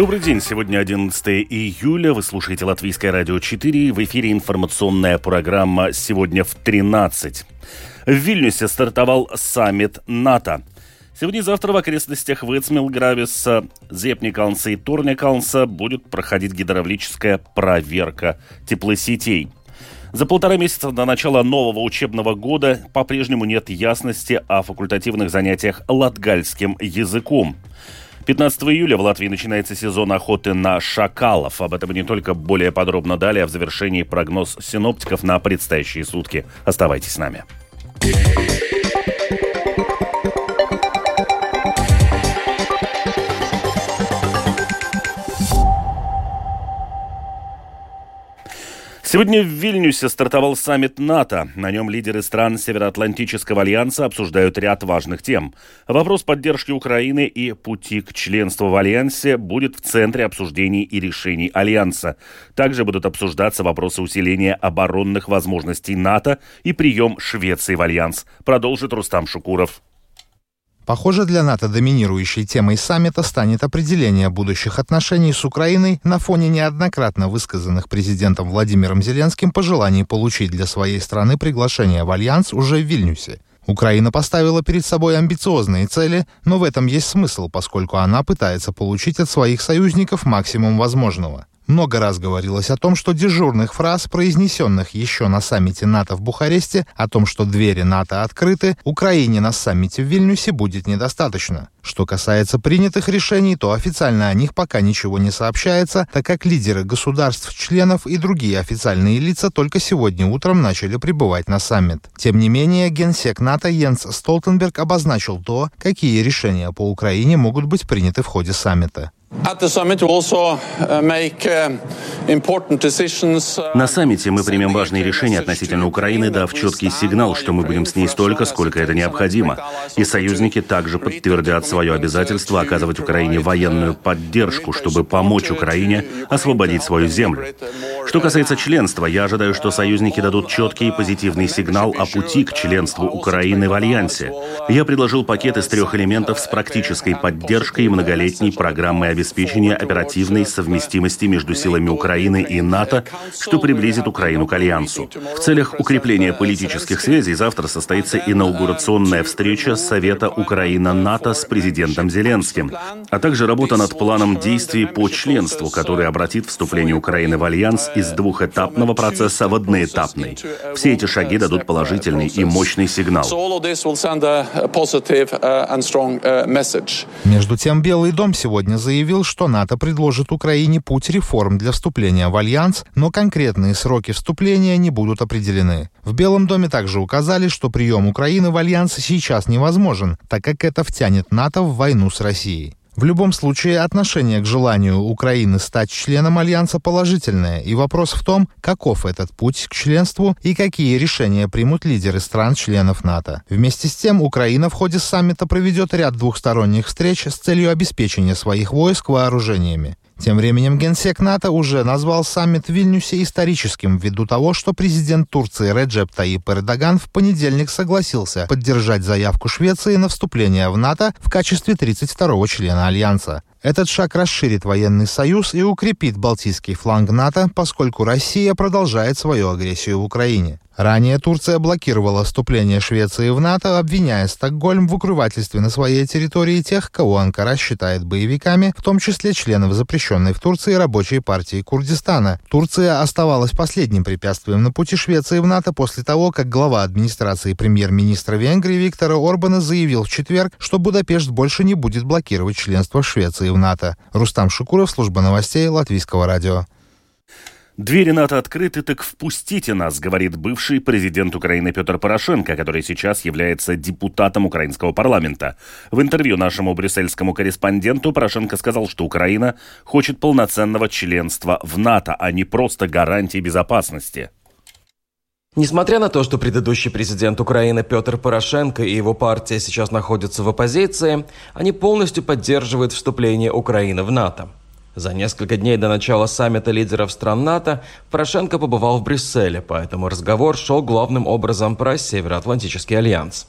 Добрый день. Сегодня 11 июля. Вы слушаете Латвийское радио 4. В эфире информационная программа «Сегодня в 13». В Вильнюсе стартовал саммит НАТО. Сегодня и завтра в окрестностях Вицмилгрависа, Зепникалнса и Турникалнса будет проходить гидравлическая проверка теплосетей. За полтора месяца до начала нового учебного года по-прежнему нет ясности о факультативных занятиях латгальским языком. 15 июля в Латвии начинается сезон охоты на шакалов. Об этом не только более подробно далее, а в завершении прогноз синоптиков на предстоящие сутки. Оставайтесь с нами. Сегодня в Вильнюсе стартовал саммит НАТО. На нем лидеры стран Североатлантического альянса обсуждают ряд важных тем. Вопрос поддержки Украины и пути к членству в альянсе будет в центре обсуждений и решений альянса. Также будут обсуждаться вопросы усиления оборонных возможностей НАТО и прием Швеции в альянс, продолжит Рустам Шукуров. Похоже, для НАТО доминирующей темой саммита станет определение будущих отношений с Украиной на фоне неоднократно высказанных президентом Владимиром Зеленским пожеланий получить для своей страны приглашение в Альянс уже в Вильнюсе. Украина поставила перед собой амбициозные цели, но в этом есть смысл, поскольку она пытается получить от своих союзников максимум возможного. Много раз говорилось о том, что дежурных фраз, произнесенных еще на саммите НАТО в Бухаресте, о том, что двери НАТО открыты, Украине на саммите в Вильнюсе будет недостаточно. Что касается принятых решений, то официально о них пока ничего не сообщается, так как лидеры государств-членов и другие официальные лица только сегодня утром начали прибывать на саммит. Тем не менее, генсек НАТО Йенс Столтенберг обозначил то, какие решения по Украине могут быть приняты в ходе саммита. На саммите мы примем важные решения относительно Украины, дав четкий сигнал, что мы будем с ней столько, сколько это необходимо. И союзники также подтвердят свое обязательство оказывать Украине военную поддержку, чтобы помочь Украине освободить свою землю. Что касается членства, я ожидаю, что союзники дадут четкий и позитивный сигнал о пути к членству Украины в Альянсе. Я предложил пакет из трех элементов с практической поддержкой и многолетней программой обеспечения оперативной совместимости между силами Украины и НАТО, что приблизит Украину к Альянсу. В целях укрепления политических связей завтра состоится инаугурационная встреча Совета Украина-НАТО с президентом Зеленским, а также работа над планом действий по членству, который обратит вступление Украины в Альянс из двухэтапного процесса в одноэтапный. Все эти шаги дадут положительный и мощный сигнал. Между тем, Белый дом сегодня заявил, заявил, что НАТО предложит Украине путь реформ для вступления в Альянс, но конкретные сроки вступления не будут определены. В Белом доме также указали, что прием Украины в Альянс сейчас невозможен, так как это втянет НАТО в войну с Россией. В любом случае, отношение к желанию Украины стать членом Альянса положительное, и вопрос в том, каков этот путь к членству и какие решения примут лидеры стран-членов НАТО. Вместе с тем, Украина в ходе саммита проведет ряд двухсторонних встреч с целью обеспечения своих войск вооружениями. Тем временем генсек НАТО уже назвал саммит в Вильнюсе историческим ввиду того, что президент Турции Реджеп Таип Эрдоган в понедельник согласился поддержать заявку Швеции на вступление в НАТО в качестве 32-го члена Альянса. Этот шаг расширит военный союз и укрепит Балтийский фланг НАТО, поскольку Россия продолжает свою агрессию в Украине. Ранее Турция блокировала вступление Швеции в НАТО, обвиняя Стокгольм в укрывательстве на своей территории тех, кого Анкара считает боевиками, в том числе членов запрещенной в Турции рабочей партии Курдистана. Турция оставалась последним препятствием на пути Швеции в НАТО после того, как глава администрации премьер-министра Венгрии Виктора Орбана заявил в четверг, что Будапешт больше не будет блокировать членство Швеции в НАТО. Рустам Шукуров, служба новостей Латвийского радио. «Двери НАТО открыты, так впустите нас», говорит бывший президент Украины Петр Порошенко, который сейчас является депутатом украинского парламента. В интервью нашему брюссельскому корреспонденту Порошенко сказал, что Украина хочет полноценного членства в НАТО, а не просто гарантии безопасности. Несмотря на то, что предыдущий президент Украины Петр Порошенко и его партия сейчас находятся в оппозиции, они полностью поддерживают вступление Украины в НАТО. За несколько дней до начала саммита лидеров стран НАТО Порошенко побывал в Брюсселе, поэтому разговор шел главным образом про Североатлантический альянс.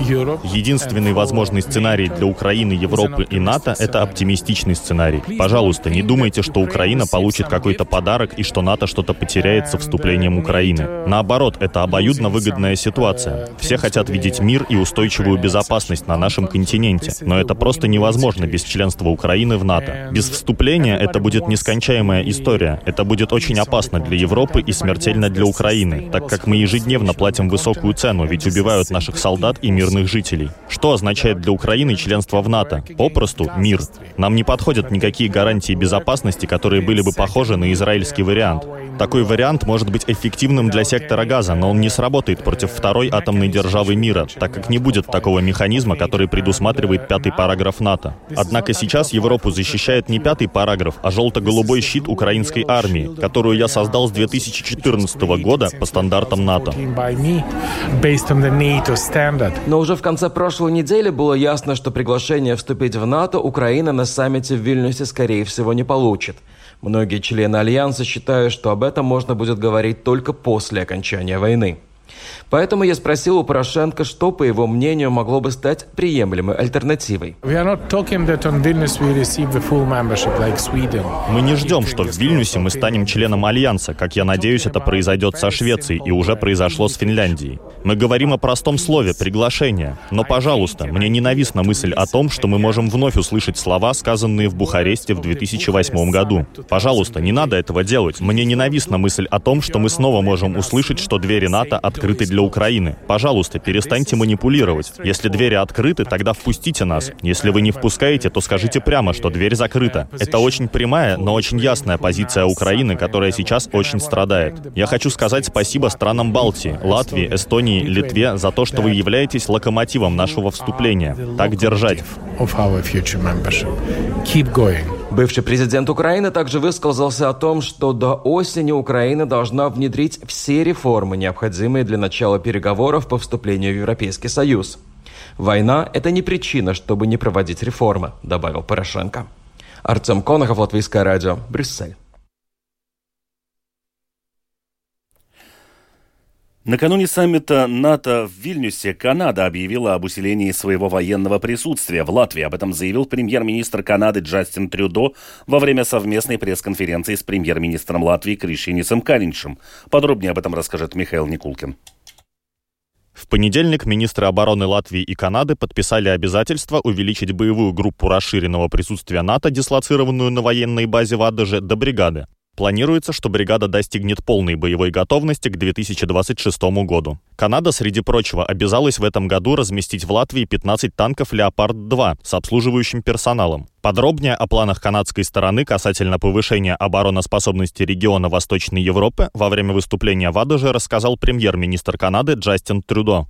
Единственный возможный сценарий для Украины, Европы и НАТО — это оптимистичный сценарий. Пожалуйста, не думайте, что Украина получит какой-то подарок и что НАТО что-то потеряет со вступлением Украины. Наоборот, это обоюдно выгодная ситуация. Все хотят видеть мир и устойчивую безопасность на нашем континенте, но это просто невозможно без членства Украины в НАТО. Без вступления это будет нескончаемая история. Это будет очень опасно для Европы и смертельно для Украины, так как мы ежедневно платим высокую цену, ведь убивают наших солдат и мирных жителей. Что означает для Украины членство в НАТО? Попросту мир. Нам не подходят никакие гарантии безопасности, которые были бы похожи на израильский вариант. Такой вариант может быть эффективным для сектора газа, но он не сработает против второй атомной державы мира, так как не будет такого механизма, который предусматривает пятый параграф НАТО. Однако сейчас Европу защищает не пятый параграф, а желто-голубой щит украинской армии, которую я создал с 2014 года по стандартам НАТО. Но уже в конце прошлой недели было ясно, что приглашение вступить в НАТО Украина на саммите в Вильнюсе, скорее всего, не получит. Многие члены Альянса считают, что об этом можно будет говорить только после окончания войны. Поэтому я спросил у Порошенко, что, по его мнению, могло бы стать приемлемой альтернативой. Мы не ждем, что в Вильнюсе мы станем членом Альянса, как я надеюсь, это произойдет со Швецией и уже произошло с Финляндией. Мы говорим о простом слове «приглашение». Но, пожалуйста, мне ненавистна мысль о том, что мы можем вновь услышать слова, сказанные в Бухаресте в 2008 году. Пожалуйста, не надо этого делать. Мне ненавистна мысль о том, что мы снова можем услышать, что двери НАТО открыты для Украины. Пожалуйста, перестаньте манипулировать. Если двери открыты, тогда впустите нас. Если вы не впускаете, то скажите прямо, что дверь закрыта. Это очень прямая, но очень ясная позиция Украины, которая сейчас очень страдает. Я хочу сказать спасибо странам Балтии, Латвии, Эстонии, Литве за то, что вы являетесь локомотивом нашего вступления. Так держать. Бывший президент Украины также высказался о том, что до осени Украина должна внедрить все реформы, необходимые для начала переговоров по вступлению в Европейский Союз. «Война – это не причина, чтобы не проводить реформы», – добавил Порошенко. Артем Конохов, Латвийское радио, Брюссель. Накануне саммита НАТО в Вильнюсе Канада объявила об усилении своего военного присутствия в Латвии. Об этом заявил премьер-министр Канады Джастин Трюдо во время совместной пресс-конференции с премьер-министром Латвии Кришинисом Кариншем. Подробнее об этом расскажет Михаил Никулкин. В понедельник министры обороны Латвии и Канады подписали обязательство увеличить боевую группу расширенного присутствия НАТО, дислоцированную на военной базе в Адаже, до бригады. Планируется, что бригада достигнет полной боевой готовности к 2026 году. Канада, среди прочего, обязалась в этом году разместить в Латвии 15 танков «Леопард-2» с обслуживающим персоналом. Подробнее о планах канадской стороны касательно повышения обороноспособности региона Восточной Европы во время выступления в Адаже рассказал премьер-министр Канады Джастин Трюдо.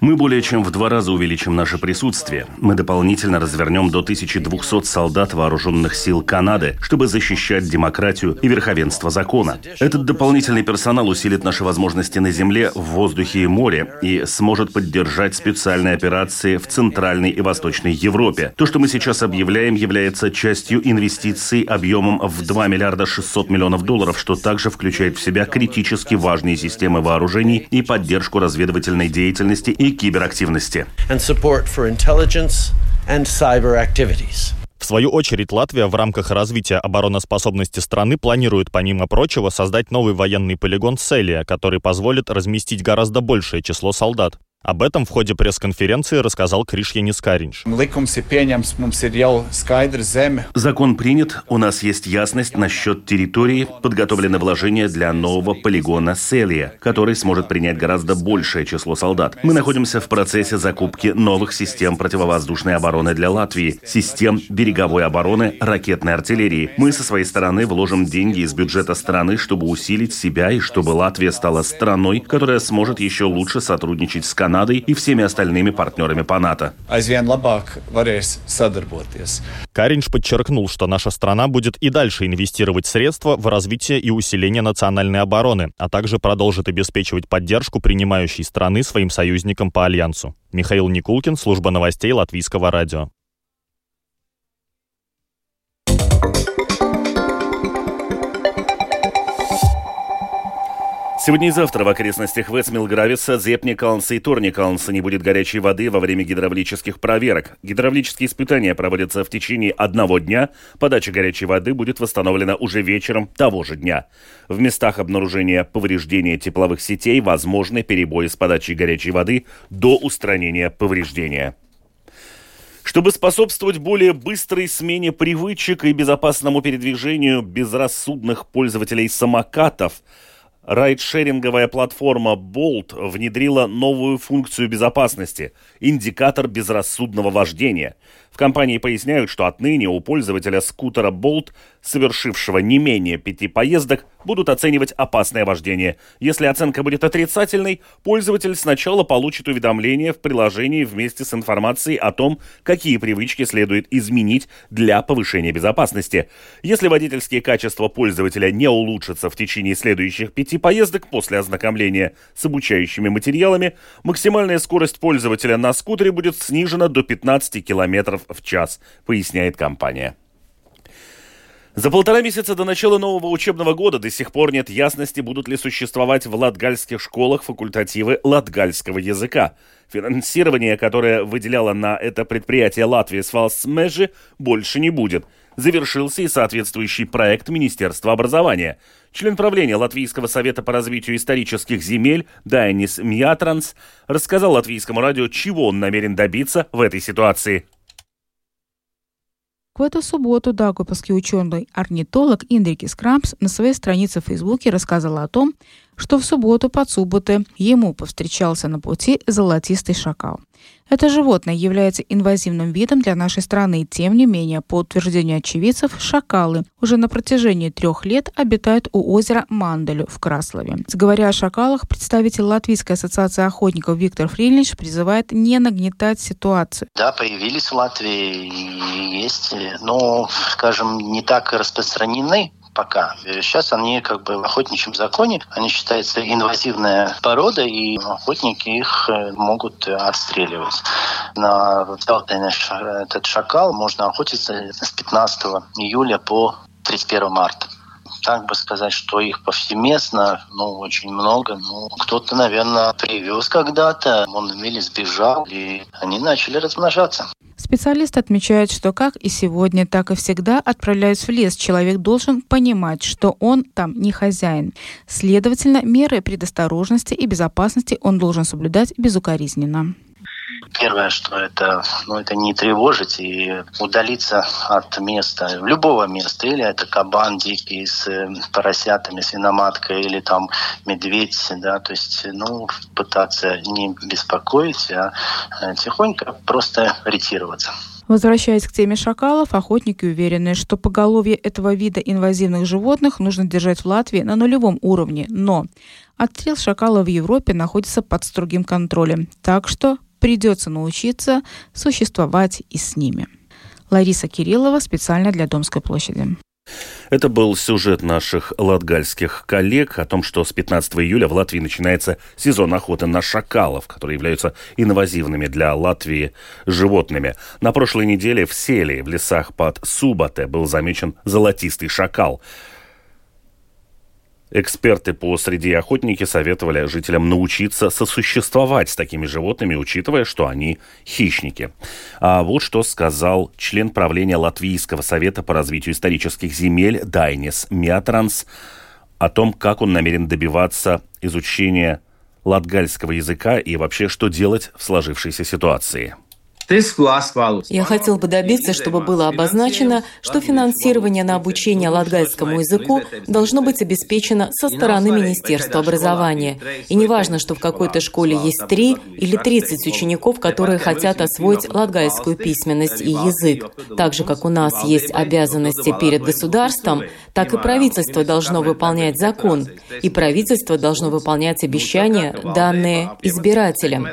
Мы более чем в два раза увеличим наше присутствие. Мы дополнительно развернем до 1200 солдат вооруженных сил Канады, чтобы защищать демократию и верховенство закона. Этот дополнительный персонал усилит наши возможности на земле, в воздухе и море и сможет поддержать специальные операции в Центральной и Восточной Европе. То, что мы сейчас объявляем, является частью инвестиций объемом в 2 миллиарда 600 миллионов долларов, что также включает в себя критически важные системы вооружений и поддержку разведывательной деятельности и киберактивности. В свою очередь, Латвия в рамках развития обороноспособности страны планирует, помимо прочего, создать новый военный полигон «Селия», который позволит разместить гораздо большее число солдат. Об этом в ходе пресс-конференции рассказал Кришьянис Каринч. Закон принят, у нас есть ясность насчет территории, подготовлены вложения для нового полигона Селия, который сможет принять гораздо большее число солдат. Мы находимся в процессе закупки новых систем противовоздушной обороны для Латвии, систем береговой обороны, ракетной артиллерии. Мы со своей стороны вложим деньги из бюджета страны, чтобы усилить себя и чтобы Латвия стала страной, которая сможет еще лучше сотрудничать с Канадой Канадой и всеми остальными партнерами по НАТО. Каринч подчеркнул, что наша страна будет и дальше инвестировать средства в развитие и усиление национальной обороны, а также продолжит обеспечивать поддержку принимающей страны своим союзникам по Альянсу. Михаил Никулкин, служба новостей Латвийского радио. Сегодня и завтра в окрестностях Вестмилгрависа, Зепникалнса и Торникалнса не будет горячей воды во время гидравлических проверок. Гидравлические испытания проводятся в течение одного дня. Подача горячей воды будет восстановлена уже вечером того же дня. В местах обнаружения повреждения тепловых сетей возможны перебои с подачей горячей воды до устранения повреждения. Чтобы способствовать более быстрой смене привычек и безопасному передвижению безрассудных пользователей самокатов – Райдшеринговая платформа Bolt внедрила новую функцию безопасности – индикатор безрассудного вождения – компании поясняют, что отныне у пользователя скутера Bolt, совершившего не менее пяти поездок, будут оценивать опасное вождение. Если оценка будет отрицательной, пользователь сначала получит уведомление в приложении вместе с информацией о том, какие привычки следует изменить для повышения безопасности. Если водительские качества пользователя не улучшатся в течение следующих пяти поездок после ознакомления с обучающими материалами, максимальная скорость пользователя на скутере будет снижена до 15 км в час, поясняет компания. За полтора месяца до начала нового учебного года до сих пор нет ясности, будут ли существовать в латгальских школах факультативы латгальского языка. Финансирование, которое выделяло на это предприятие Латвии с Фалсмежи, больше не будет. Завершился и соответствующий проект Министерства образования. Член правления Латвийского совета по развитию исторических земель Дайнис Мьятранс рассказал латвийскому радио, чего он намерен добиться в этой ситуации. В эту субботу дагопилский ученый-орнитолог Индрикис Крампс на своей странице в Фейсбуке рассказал о том, что в субботу под субботы ему повстречался на пути золотистый шакал. Это животное является инвазивным видом для нашей страны. Тем не менее, по утверждению очевидцев, шакалы уже на протяжении трех лет обитают у озера Манделю в Краслове. Говоря о шакалах, представитель Латвийской ассоциации охотников Виктор Фрилинч призывает не нагнетать ситуацию. Да, появились в Латвии есть, но, скажем, не так распространены пока. Сейчас они как бы в охотничьем законе, они считаются инвазивная порода, и охотники их э, могут отстреливать. На этот шакал можно охотиться с 15 июля по 31 марта так бы сказать, что их повсеместно, ну, очень много. Ну, кто-то, наверное, привез когда-то, он или сбежал, и они начали размножаться. Специалист отмечает, что как и сегодня, так и всегда, отправляясь в лес, человек должен понимать, что он там не хозяин. Следовательно, меры предосторожности и безопасности он должен соблюдать безукоризненно. Первое, что это, ну, это не тревожить и удалиться от места, любого места, или это кабан дикий с э, поросятами, свиноматкой, или там медведь, да, то есть, ну, пытаться не беспокоить, а э, тихонько просто ретироваться. Возвращаясь к теме шакалов, охотники уверены, что поголовье этого вида инвазивных животных нужно держать в Латвии на нулевом уровне, но отстрел шакала в Европе находится под строгим контролем, так что придется научиться существовать и с ними. Лариса Кириллова специально для Домской площади. Это был сюжет наших латгальских коллег о том, что с 15 июля в Латвии начинается сезон охоты на шакалов, которые являются инвазивными для Латвии животными. На прошлой неделе в Селе, в лесах под Субате, был замечен золотистый шакал. Эксперты по среде охотники советовали жителям научиться сосуществовать с такими животными, учитывая, что они хищники. А вот что сказал член правления Латвийского совета по развитию исторических земель Дайнис Миатранс о том, как он намерен добиваться изучения латгальского языка и вообще что делать в сложившейся ситуации. Я хотел бы добиться, чтобы было обозначено, что финансирование на обучение латгальскому языку должно быть обеспечено со стороны Министерства образования. И не важно, что в какой-то школе есть три или тридцать учеников, которые хотят освоить латгальскую письменность и язык. Так же, как у нас есть обязанности перед государством, так и правительство должно выполнять закон, и правительство должно выполнять обещания, данные избирателям.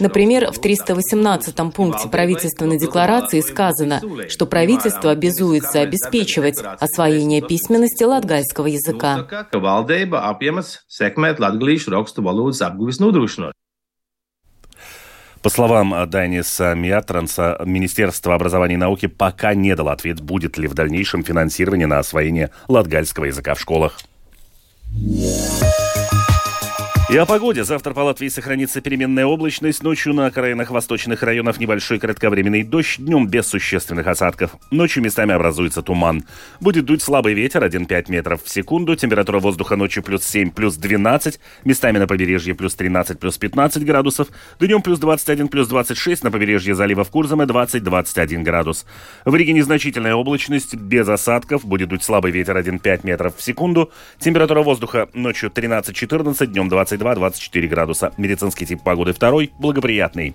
Например, в 318 пункте пункте правительственной декларации сказано, что правительство обязуется обеспечивать освоение письменности латгальского языка. По словам Даниса Миатранса, Министерство образования и науки пока не дало ответ, будет ли в дальнейшем финансирование на освоение латгальского языка в школах. И о погоде. Завтра по Латвии сохранится переменная облачность. Ночью на окраинах восточных районов небольшой кратковременный дождь. Днем без существенных осадков. Ночью местами образуется туман. Будет дуть слабый ветер 1,5 метров в секунду. Температура воздуха ночью плюс 7, плюс 12. Местами на побережье плюс 13, плюс 15 градусов. Днем плюс 21, плюс 26. На побережье залива в Курзаме 20-21 градус. В Риге незначительная облачность без осадков. Будет дуть слабый ветер 1,5 метров в секунду. Температура воздуха ночью 13-14, днем 20 22-24 градуса. Медицинский тип погоды второй, благоприятный.